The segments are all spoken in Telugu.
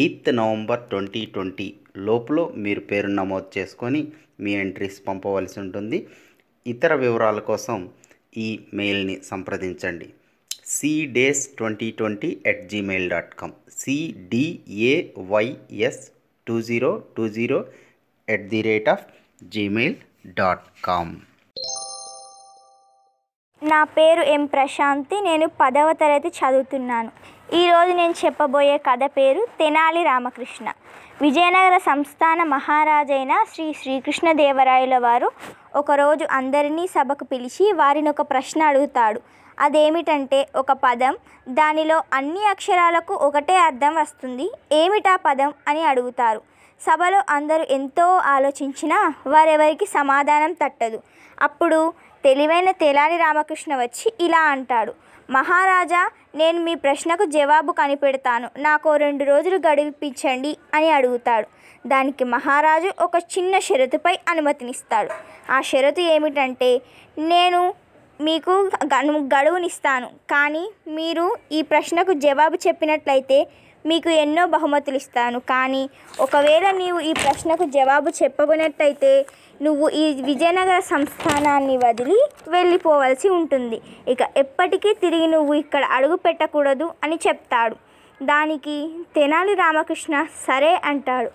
ఎయిత్ నవంబర్ ట్వంటీ ట్వంటీ లోపల మీరు పేరు నమోదు చేసుకొని మీ ఎంట్రీస్ పంపవలసి ఉంటుంది. ఇతర వివరాల కోసం ఈ మెయిల్ని సంప్రదించండి. Cdays twenty twenty at gmail dot com CDAYS two zero two zero at the rate of gmail dot com నా పేరు ఎం ప్రశాంతి నేను పదవ తరగతి చదువుతున్నాను. ఈరోజు నేను చెప్పబోయే కథ పేరు తెనాలి రామకృష్ణ. విజయనగర సంస్థాన మహారాజైన శ్రీ శ్రీకృష్ణదేవరాయల వారు ఒకరోజు అందరినీ సభకు పిలిచి వారిని ఒక ప్రశ్న అడుగుతాడు. అదేమిటంటే ఒక పదం దానిలో అన్ని అక్షరాలకు ఒకటే అర్థం వస్తుంది. ఏమిటా పదం అని అడుగుతారు. సభలో అందరూ ఎంతో ఆలోచించినా వారెవరికి సమాధానం తట్టదు. అప్పుడు తెలివైన తెలాని రామకృష్ణ వచ్చి ఇలా అంటాడు. మహారాజా నేను మీ ప్రశ్నకు జవాబు కనిపెడతాను. నాకు రెండు రోజులు గడిపించండి అని అడుగుతాడు. దానికి మహారాజు ఒక చిన్న షరతుపై అనుమతినిస్తాడు. ఆ షరతు ఏమిటంటే నేను మీకు గను గడువునిస్తాను. కానీ మీరు ఈ ప్రశ్నకు జవాబు చెప్పినట్లయితే మీకు ఎన్నో బహుమతులు ఇస్తాను. కానీ ఒకవేళ నీవు ఈ ప్రశ్నకు జవాబు చెప్పబోనట్లయితే నువ్వు ఈ విజయనగర సంస్థానాన్ని వదిలి వెళ్ళిపోవలసి ఉంటుంది. ఇక ఎప్పటికీ తిరిగి నువ్వు ఇక్కడ అడుగు పెట్టకూడదు అని చెప్తాడు. దానికి తెనాలి రామకృష్ణ సరే అంటాడు.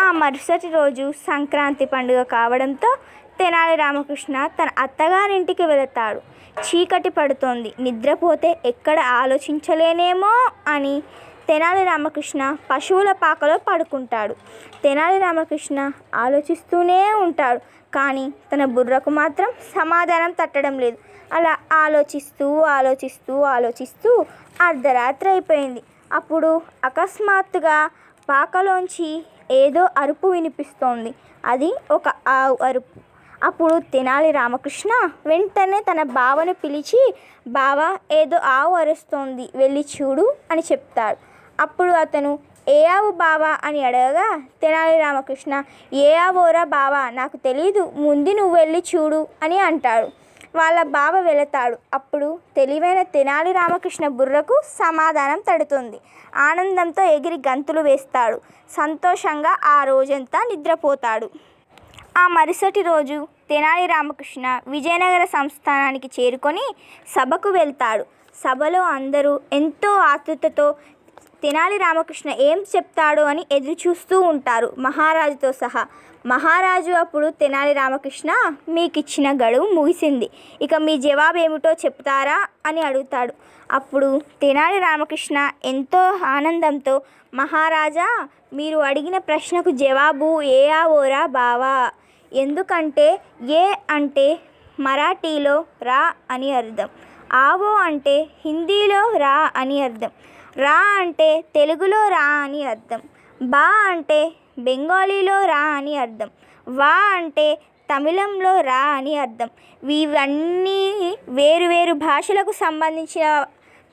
ఆ మరుసటి రోజు సంక్రాంతి పండుగ కావడంతో తెనాలి రామకృష్ణ తన అత్తగారింటికి వెళతాడు. చీకటి పడుతోంది. నిద్రపోతే ఎక్కడ ఆలోచించలేనేమో అని తెనాలి రామకృష్ణ పశువుల పాకలో పడుకుంటాడు. తెనాలి రామకృష్ణ ఆలోచిస్తూనే ఉంటాడు. కానీ తన బుర్రకు మాత్రం సమాధానం తట్టడం లేదు. అలా ఆలోచిస్తూ ఆలోచిస్తూ ఆలోచిస్తూ అర్ధరాత్రి అయిపోయింది. అప్పుడు అకస్మాత్తుగా పాకలోంచి ఏదో అరుపు వినిపిస్తోంది. అది ఒక ఆవు అరుపు. అప్పుడు తెనాలి రామకృష్ణ వెంటనే తన బావను పిలిచి బావ ఏదో ఆవు అరుస్తోంది. వెళ్ళి చూడు అని చెప్తాడు. అప్పుడు అతను ఏ ఆవు బావా అని అడగగా తెనాలి రామకృష్ణ ఏ ఆవోరా బావా నాకు తెలీదు ముందు నువ్వు వెళ్ళి చూడు అని అంటాడు. వాళ్ళ బావ వెళతాడు. అప్పుడు తెలివైన తెనాలి రామకృష్ణ బుర్రకు సమాధానం తడుతుంది. ఆనందంతో ఎగిరి గంతులు వేస్తాడు. సంతోషంగా ఆ రోజంతా నిద్రపోతాడు. ఆ మరుసటి రోజు తెనాలి రామకృష్ణ విజయనగర సంస్థానానికి చేరుకొని సభకు వెళ్తాడు. సభలో అందరూ ఎంతో ఆతృతతో తెనాలి రామకృష్ణ ఏం చెప్తాడో అని ఎదురు చూస్తూ ఉంటారు మహారాజుతో సహా. మహారాజు అప్పుడు తెనాలి రామకృష్ణ మీకు ఇచ్చిన గడువు ముగిసింది. ఇక మీ జవాబు ఏమిటో చెప్తారా? అని అడుగుతాడు. అప్పుడు తెనాలి రామకృష్ణ ఎంతో ఆనందంతో మహారాజా మీరు అడిగిన ప్రశ్నకు జవాబు ఏ ఆవోరా బావా? ఎందుకంటే ఏ అంటే మరాఠీలో రా అని అర్థం. ఆవో అంటే హిందీలో రా అని అర్థం. రా అంటే తెలుగులో రా అని అర్థం. బా అంటే బెంగాలీలో రా అని అర్థం. వా అంటే తమిళంలో రా అని అర్థం. ఇవన్నీ వేరు వేరు భాషలకు సంబంధించిన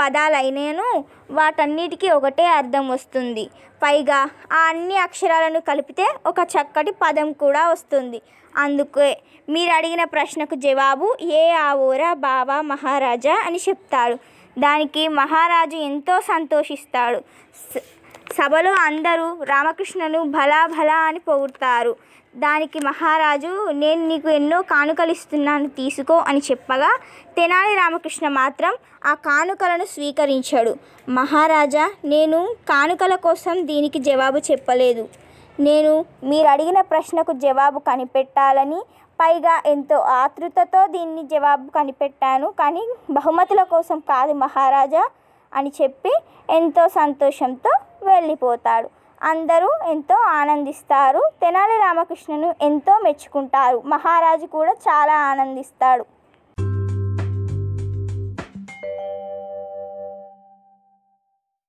పదాలైనను వాటన్నిటికీ ఒకటే అర్థం వస్తుంది. పైగా ఆ అన్ని అక్షరాలను కలిపితే ఒక చక్కటి పదం కూడా వస్తుంది. అందుకే మీరు అడిగిన ప్రశ్నకు జవాబు ఏ ఆవోరా బావా మహారాజా అని చెప్తాడు దానికి మహారాజు ఎంతో సంతోషిస్తాడు. స- సభలో అందరూ రామకృష్ణను భలా భలా అని పొగుడతారు. దానికి మహారాజు నేను నీకు ఎన్నో కానుకలు ఇస్తున్నాను తీసుకో అని చెప్పగా తెనాలి రామకృష్ణ మాత్రం ఆ కానుకలను స్వీకరించాడు. మహారాజా నేను కానుకల కోసం దీనికి జవాబు చెప్పలేదు. నేను మీరు అడిగిన ప్రశ్నకు జవాబు కనిపెట్టాలని పైగా ఎంతో ఆతృతతో దీన్ని జవాబు కనిపెట్టాను. కానీ బహుమతుల కోసం కాదు మహారాజా అని చెప్పి ఎంతో సంతోషంతో వెళ్ళిపోతాడు. అందరూ ఎంతో ఆనందిస్తారు. తెనాలి రామకృష్ణను ఎంతో మెచ్చుకుంటారు. మహారాజు కూడా చాలా ఆనందిస్తాడు.